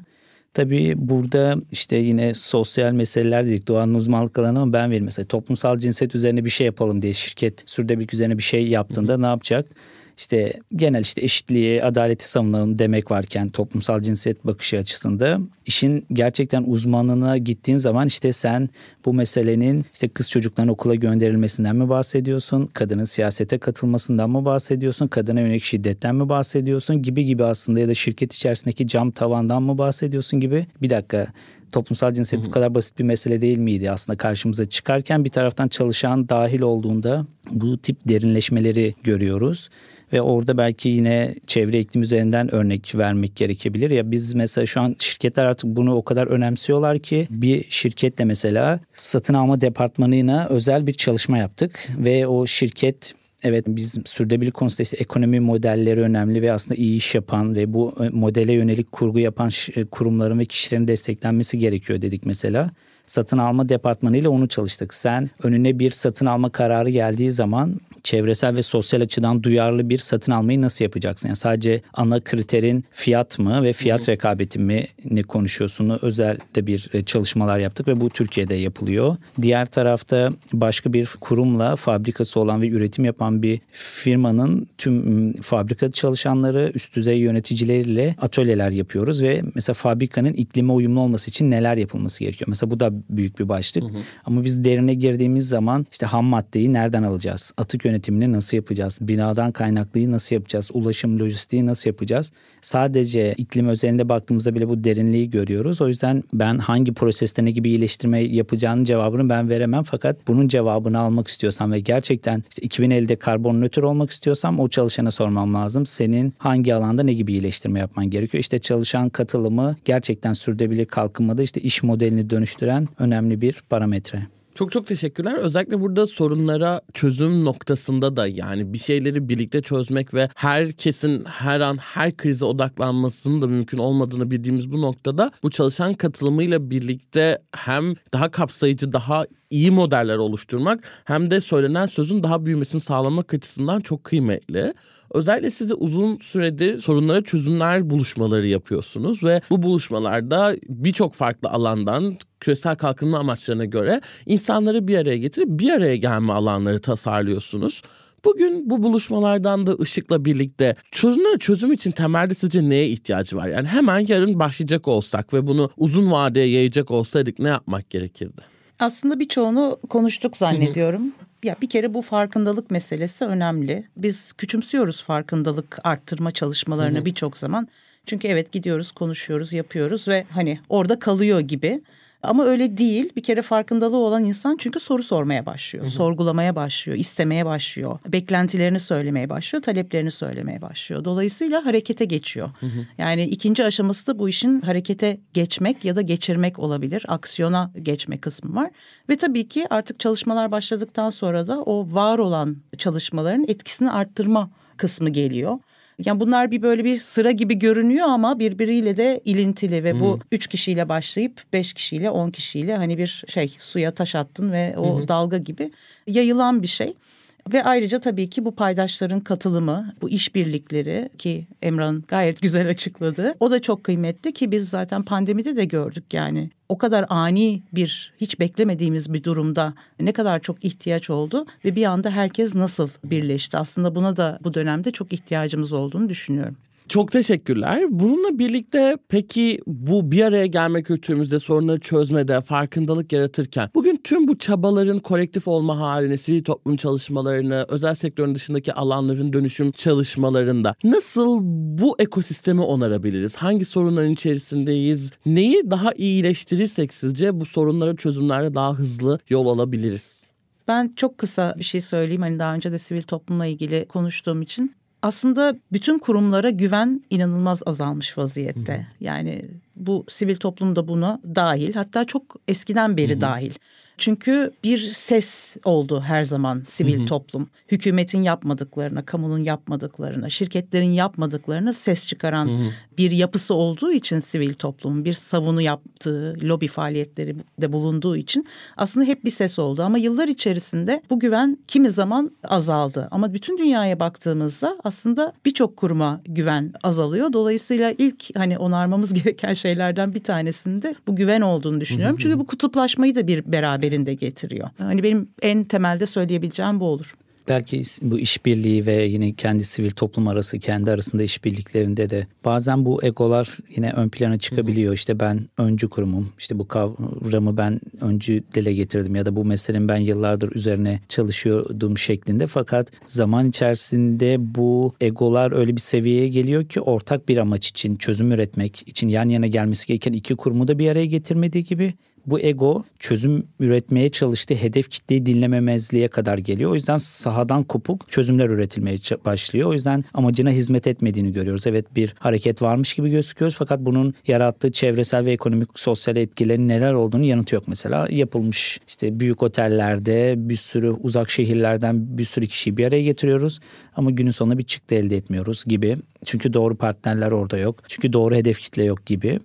Tabii burada işte yine sosyal meseleler dedik. Doğanın uzmanlık alanı ama ben verim. Mesela toplumsal cinsiyet üzerine bir şey yapalım diye şirket sürdürülebilirlik üzerine bir şey yaptığında hı hı. ne yapacak? İşte genel işte eşitliği, adaleti savunalım demek varken toplumsal cinsiyet bakışı açısında işin gerçekten uzmanlığına gittiğin zaman işte sen bu meselenin işte kız çocukların okula gönderilmesinden mi bahsediyorsun? Kadının siyasete katılmasından mı bahsediyorsun? Kadına yönelik şiddetten mi bahsediyorsun? Gibi gibi aslında ya da şirket içerisindeki cam tavandan mı bahsediyorsun gibi. Bir dakika toplumsal cinsiyet bu kadar basit bir mesele değil miydi aslında karşımıza çıkarken bir taraftan çalışan dahil olduğunda bu tip derinleşmeleri görüyoruz ve orada belki yine çevre iklim üzerinden örnek vermek gerekebilir. Ya biz mesela şu an şirketler artık bunu o kadar önemsiyorlar ki bir şirketle mesela satın alma departmanına özel bir çalışma yaptık ve o şirket Evet biz sürdürülebilirlik konusunda işte ekonomi modelleri önemli ve aslında iyi iş yapan ve bu modele yönelik kurgu yapan kurumların ve kişilerin desteklenmesi gerekiyor dedik mesela satın alma departmanı ile onu çalıştık. Sen önüne bir satın alma kararı geldiği zaman çevresel ve sosyal açıdan duyarlı bir satın almayı nasıl yapacaksın? Yani sadece ana kriterin fiyat mı ve fiyat Hı-hı. rekabeti mi ne konuşuyorsun? Özel de bir e, çalışmalar yaptık ve bu Türkiye'de yapılıyor. Diğer tarafta başka bir kurumla fabrikası olan ve üretim yapan bir firmanın tüm fabrika çalışanları, üst düzey yöneticileriyle atölyeler yapıyoruz ve mesela fabrikanın iklime uyumlu olması için neler yapılması gerekiyor? Mesela bu da büyük bir başlık. Hı hı. Ama biz derine girdiğimiz zaman işte ham maddeyi nereden alacağız? Atık yönetimini nasıl yapacağız? Binadan kaynaklıyı nasıl yapacağız? Ulaşım, lojistiği nasıl yapacağız? Sadece iklim özelinde baktığımızda bile bu derinliği görüyoruz. O yüzden ben hangi proseste ne gibi iyileştirme yapacağının cevabını ben veremem. Fakat bunun cevabını almak istiyorsam ve gerçekten işte 2050'de karbon nötr olmak istiyorsam o çalışana sormam lazım. Senin hangi alanda ne gibi iyileştirme yapman gerekiyor? İşte çalışan katılımı gerçekten sürdürülebilir kalkınmada işte iş modelini dönüştüren önemli bir parametre. Çok çok teşekkürler. Özellikle burada sorunlara çözüm noktasında da yani bir şeyleri birlikte çözmek ve herkesin her an her krize odaklanmasının da mümkün olmadığını bildiğimiz bu noktada bu çalışan katılımıyla birlikte hem daha kapsayıcı, daha iyi modeller oluşturmak hem de söylenen sözün daha büyümesini sağlamak açısından çok kıymetli. Özellikle siz de uzun süredir sorunlara çözümler buluşmaları yapıyorsunuz ve bu buluşmalarda birçok farklı alandan küresel kalkınma amaçlarına göre insanları bir araya getirip bir araya gelme alanları tasarlıyorsunuz. Bugün bu buluşmalardan da ışıkla birlikte sorunları çözüm için temelde sizce neye ihtiyacı var? Yani hemen yarın başlayacak olsak ve bunu uzun vadeye yayacak olsaydık ne yapmak gerekirdi? Aslında birçoğunu konuştuk zannediyorum. Ya bir kere bu farkındalık meselesi önemli. Biz küçümsüyoruz farkındalık arttırma çalışmalarını birçok zaman. Çünkü evet gidiyoruz, konuşuyoruz, yapıyoruz ve hani orada kalıyor gibi. Ama öyle değil. Bir kere farkındalığı olan insan çünkü soru sormaya başlıyor. Hı hı. Sorgulamaya başlıyor, istemeye başlıyor. Beklentilerini söylemeye başlıyor, taleplerini söylemeye başlıyor. Dolayısıyla harekete geçiyor. Hı hı. Yani ikinci aşaması da bu işin harekete geçmek ya da geçirmek olabilir. Aksiyona geçme kısmı var. Ve tabii ki artık çalışmalar başladıktan sonra da o var olan çalışmaların etkisini arttırma kısmı geliyor. Yani bunlar bir böyle bir sıra gibi görünüyor ama birbiriyle de ilintili ve bu üç kişiyle başlayıp beş kişiyle on kişiyle hani bir şey suya taş attın ve o hı dalga gibi yayılan bir şey. Ve ayrıca tabii ki bu paydaşların katılımı, bu işbirlikleri ki Emran gayet güzel açıkladı. O da çok kıymetli ki biz zaten pandemide de gördük yani. O kadar ani bir hiç beklemediğimiz bir durumda ne kadar çok ihtiyaç oldu ve bir anda herkes nasıl birleşti. Aslında buna da bu dönemde çok ihtiyacımız olduğunu düşünüyorum. Çok teşekkürler. Bununla birlikte peki bu bir araya gelme kültürümüzde sorunları çözmede farkındalık yaratırken bugün tüm bu çabaların kolektif olma halini, sivil toplum çalışmalarını, özel sektörün dışındaki alanların dönüşüm çalışmalarında nasıl bu ekosistemi onarabiliriz? Hangi sorunların içerisindeyiz? Neyi daha iyileştirirsek sizce bu sorunlara çözümlerde daha hızlı yol alabiliriz? Ben çok kısa bir şey söyleyeyim. Hani daha önce de sivil toplumla ilgili konuştuğum için aslında bütün kurumlara güven inanılmaz azalmış vaziyette. Hı. Yani bu sivil toplum da buna dahil hatta çok eskiden beri Hı. dahil. Çünkü bir ses oldu her zaman sivil hı hı. toplum. Hükümetin yapmadıklarına, kamunun yapmadıklarına, şirketlerin yapmadıklarına ses çıkaran hı hı. bir yapısı olduğu için sivil toplum, bir savunu yaptığı, lobi faaliyetleri de bulunduğu için aslında hep bir ses oldu. Ama yıllar içerisinde bu güven kimi zaman azaldı. Ama bütün dünyaya baktığımızda aslında birçok kuruma güven azalıyor. Dolayısıyla ilk hani onarmamız gereken şeylerden bir tanesinde bu güven olduğunu düşünüyorum. Hı hı. Çünkü bu kutuplaşmayı da bir beraber beraberinde getiriyor. Hani benim en temelde söyleyebileceğim bu olur. Belki bu işbirliği ve yine kendi sivil toplum arası kendi arasında işbirliklerinde de bazen bu egolar yine ön plana çıkabiliyor. İşte ben öncü kurumum. İşte bu kavramı ben öncü dile getirdim ya da bu meselenin ben yıllardır üzerine çalışıyordum şeklinde. Fakat zaman içerisinde bu egolar öyle bir seviyeye geliyor ki ortak bir amaç için çözüm üretmek için yan yana gelmesi gereken iki kurumu da bir araya getirmediği gibi bu ego çözüm üretmeye çalıştığı hedef kitleyi dinlememezliğe kadar geliyor. O yüzden sahadan kopuk çözümler üretilmeye başlıyor. O yüzden amacına hizmet etmediğini görüyoruz. Evet bir hareket varmış gibi gözüküyoruz fakat bunun yarattığı çevresel ve ekonomik sosyal etkilerin neler olduğunu yanıtı yok mesela. Yapılmış işte büyük otellerde bir sürü uzak şehirlerden bir sürü kişiyi bir araya getiriyoruz ama günün sonunda bir çıktı elde etmiyoruz gibi. Çünkü doğru partnerler orada yok. Çünkü doğru hedef kitle yok gibi.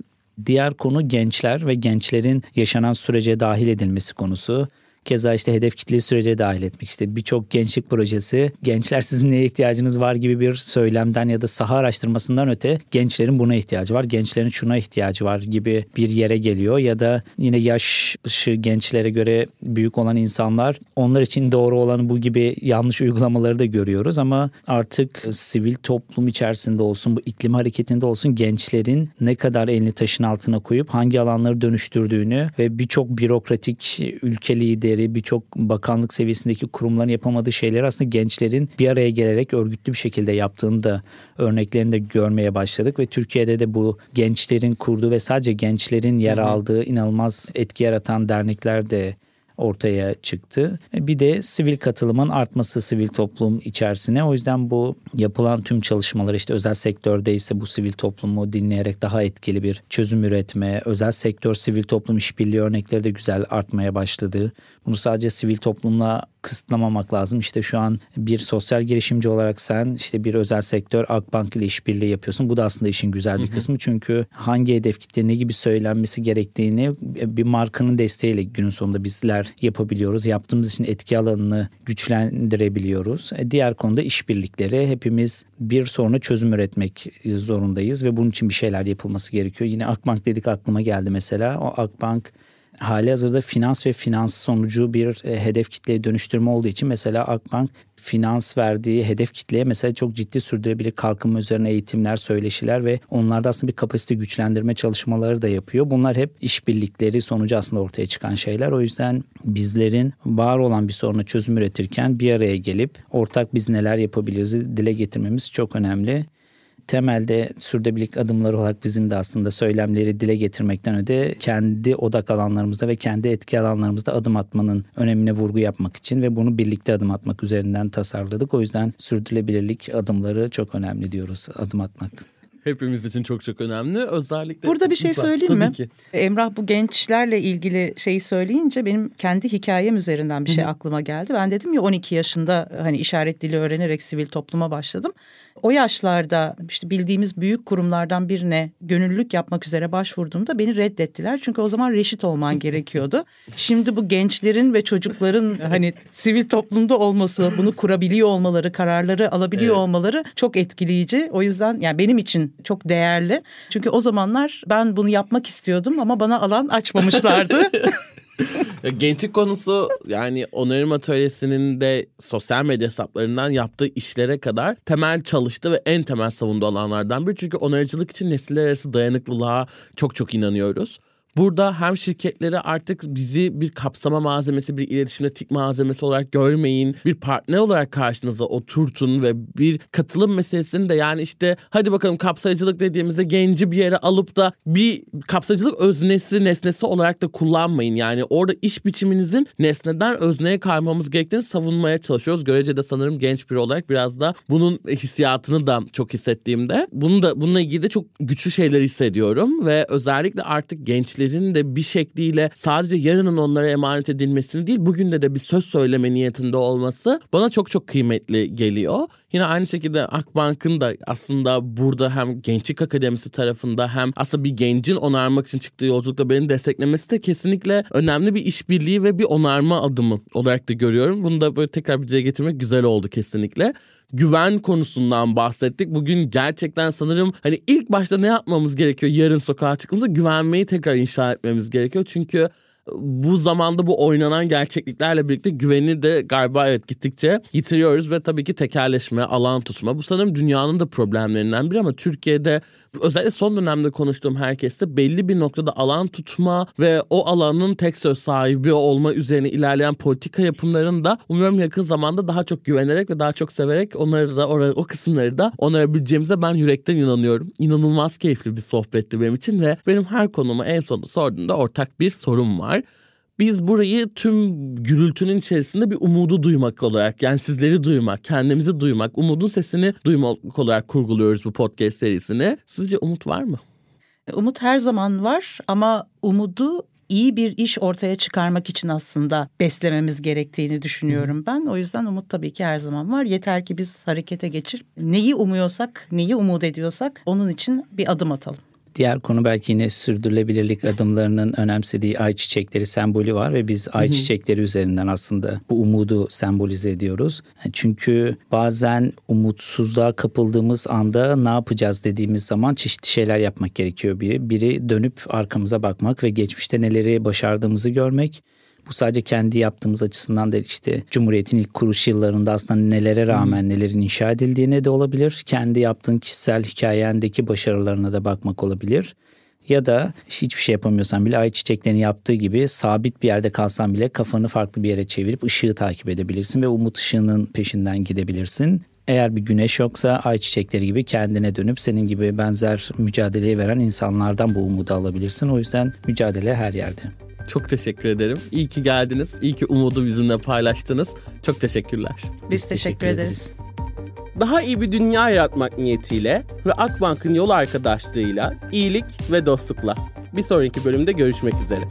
Diğer konu gençler ve gençlerin yaşanan sürece dahil edilmesi konusu. Keza işte hedef kitleyi sürece dahil etmek. işte birçok gençlik projesi gençler sizin neye ihtiyacınız var gibi bir söylemden ya da saha araştırmasından öte gençlerin buna ihtiyacı var. Gençlerin şuna ihtiyacı var gibi bir yere geliyor ya da yine yaşı gençlere göre büyük olan insanlar onlar için doğru olanı bu gibi yanlış uygulamaları da görüyoruz ama artık sivil toplum içerisinde olsun bu iklim hareketinde olsun gençlerin ne kadar elini taşın altına koyup hangi alanları dönüştürdüğünü ve birçok bürokratik ülke lideri lideri, birçok bakanlık seviyesindeki kurumların yapamadığı şeyleri aslında gençlerin bir araya gelerek örgütlü bir şekilde yaptığını da örneklerini de görmeye başladık ve Türkiye'de de bu gençlerin kurduğu ve sadece gençlerin yer aldığı inanılmaz etki yaratan dernekler de ortaya çıktı. Bir de sivil katılımın artması sivil toplum içerisine. O yüzden bu yapılan tüm çalışmalar işte özel sektörde ise bu sivil toplumu dinleyerek daha etkili bir çözüm üretme, özel sektör sivil toplum işbirliği örnekleri de güzel artmaya başladı. Bunu sadece sivil toplumla kısıtlamamak lazım. İşte şu an bir sosyal girişimci olarak sen işte bir özel sektör Akbank ile işbirliği yapıyorsun. Bu da aslında işin güzel bir hı hı. kısmı. Çünkü hangi hedef kitle ne gibi söylenmesi gerektiğini bir markanın desteğiyle günün sonunda bizler yapabiliyoruz. Yaptığımız için etki alanını güçlendirebiliyoruz. E, diğer konuda işbirlikleri hepimiz bir soruna çözüm üretmek zorundayız ve bunun için bir şeyler yapılması gerekiyor. Yine Akbank dedik aklıma geldi mesela. O Akbank hali hazırda finans ve finans sonucu bir e, hedef kitleye dönüştürme olduğu için mesela Akbank finans verdiği hedef kitleye mesela çok ciddi sürdürülebilir kalkınma üzerine eğitimler, söyleşiler ve onlarda aslında bir kapasite güçlendirme çalışmaları da yapıyor. Bunlar hep işbirlikleri sonucu aslında ortaya çıkan şeyler. O yüzden bizlerin var olan bir soruna çözüm üretirken bir araya gelip ortak biz neler yapabiliriz dile getirmemiz çok önemli. Temelde sürdürülebilirlik adımları olarak bizim de aslında söylemleri dile getirmekten öte kendi odak alanlarımızda ve kendi etki alanlarımızda adım atmanın önemine vurgu yapmak için ve bunu birlikte adım atmak üzerinden tasarladık. O yüzden sürdürülebilirlik adımları çok önemli diyoruz adım atmak hepimiz için çok çok önemli. Özellikle Burada bir şey söyleyeyim Tabii mi? Ki. Emrah bu gençlerle ilgili şeyi söyleyince benim kendi hikayem üzerinden bir şey aklıma geldi. Ben dedim ya 12 yaşında hani işaret dili öğrenerek sivil topluma başladım. O yaşlarda işte bildiğimiz büyük kurumlardan birine gönüllülük yapmak üzere başvurduğumda beni reddettiler. Çünkü o zaman reşit olman gerekiyordu. Şimdi bu gençlerin ve çocukların hani sivil toplumda olması, bunu kurabiliyor olmaları, kararları alabiliyor evet. olmaları çok etkileyici. O yüzden yani benim için çok değerli. Çünkü o zamanlar ben bunu yapmak istiyordum ama bana alan açmamışlardı. Gençlik konusu yani onarım atölyesinin de sosyal medya hesaplarından yaptığı işlere kadar temel çalıştı ve en temel savunduğu alanlardan biri. Çünkü onarıcılık için nesiller arası dayanıklılığa çok çok inanıyoruz. Burada hem şirketleri artık bizi bir kapsama malzemesi, bir iletişimde tik malzemesi olarak görmeyin. Bir partner olarak karşınıza oturtun ve bir katılım meselesini de yani işte hadi bakalım kapsayıcılık dediğimizde genci bir yere alıp da bir kapsayıcılık öznesi, nesnesi olarak da kullanmayın. Yani orada iş biçiminizin nesneden özneye kaymamız gerektiğini savunmaya çalışıyoruz. Görece de sanırım genç biri olarak biraz da bunun hissiyatını da çok hissettiğimde bunu da bununla ilgili de çok güçlü şeyler hissediyorum ve özellikle artık gençler gençlerin de bir şekliyle sadece yarının onlara emanet edilmesini değil bugün de de bir söz söyleme niyetinde olması bana çok çok kıymetli geliyor. Yine aynı şekilde Akbank'ın da aslında burada hem Gençlik Akademisi tarafında hem aslında bir gencin onarmak için çıktığı yolculukta beni desteklemesi de kesinlikle önemli bir işbirliği ve bir onarma adımı olarak da görüyorum. Bunu da böyle tekrar bir dile getirmek güzel oldu kesinlikle güven konusundan bahsettik. Bugün gerçekten sanırım hani ilk başta ne yapmamız gerekiyor yarın sokağa çıktığımızda güvenmeyi tekrar inşa etmemiz gerekiyor. Çünkü bu zamanda bu oynanan gerçekliklerle birlikte güveni de galiba evet gittikçe yitiriyoruz ve tabii ki tekerleşme, alan tutma. Bu sanırım dünyanın da problemlerinden biri ama Türkiye'de özellikle son dönemde konuştuğum herkeste belli bir noktada alan tutma ve o alanın tek söz sahibi olma üzerine ilerleyen politika yapımlarını da umuyorum yakın zamanda daha çok güvenerek ve daha çok severek onları da oraya, o kısımları da onarabileceğimize ben yürekten inanıyorum. İnanılmaz keyifli bir sohbetti benim için ve benim her konumu en sonunda sorduğumda ortak bir sorum var biz burayı tüm gürültünün içerisinde bir umudu duymak olarak yani sizleri duymak, kendimizi duymak, umudun sesini duymak olarak kurguluyoruz bu podcast serisini. Sizce umut var mı? Umut her zaman var ama umudu iyi bir iş ortaya çıkarmak için aslında beslememiz gerektiğini düşünüyorum ben. O yüzden umut tabii ki her zaman var. Yeter ki biz harekete geçir. Neyi umuyorsak, neyi umut ediyorsak onun için bir adım atalım. Diğer konu belki yine sürdürülebilirlik adımlarının önemsediği ay çiçekleri sembolü var ve biz ay çiçekleri üzerinden aslında bu umudu sembolize ediyoruz. Çünkü bazen umutsuzluğa kapıldığımız anda ne yapacağız dediğimiz zaman çeşitli şeyler yapmak gerekiyor biri. Biri dönüp arkamıza bakmak ve geçmişte neleri başardığımızı görmek. Bu sadece kendi yaptığımız açısından değil işte Cumhuriyet'in ilk kuruş yıllarında aslında nelere rağmen hmm. nelerin inşa edildiğine de olabilir. Kendi yaptığın kişisel hikayendeki başarılarına da bakmak olabilir. Ya da hiçbir şey yapamıyorsan bile ayçiçeklerini yaptığı gibi sabit bir yerde kalsan bile kafanı farklı bir yere çevirip ışığı takip edebilirsin ve umut ışığının peşinden gidebilirsin. Eğer bir güneş yoksa ayçiçekleri gibi kendine dönüp senin gibi benzer mücadeleyi veren insanlardan bu umudu alabilirsin. O yüzden mücadele her yerde. Çok teşekkür ederim. İyi ki geldiniz. İyi ki umudu bizimle paylaştınız. Çok teşekkürler. Biz teşekkür, teşekkür ederiz. Daha iyi bir dünya yaratmak niyetiyle ve Akbank'ın yol arkadaşlığıyla iyilik ve dostlukla. Bir sonraki bölümde görüşmek üzere.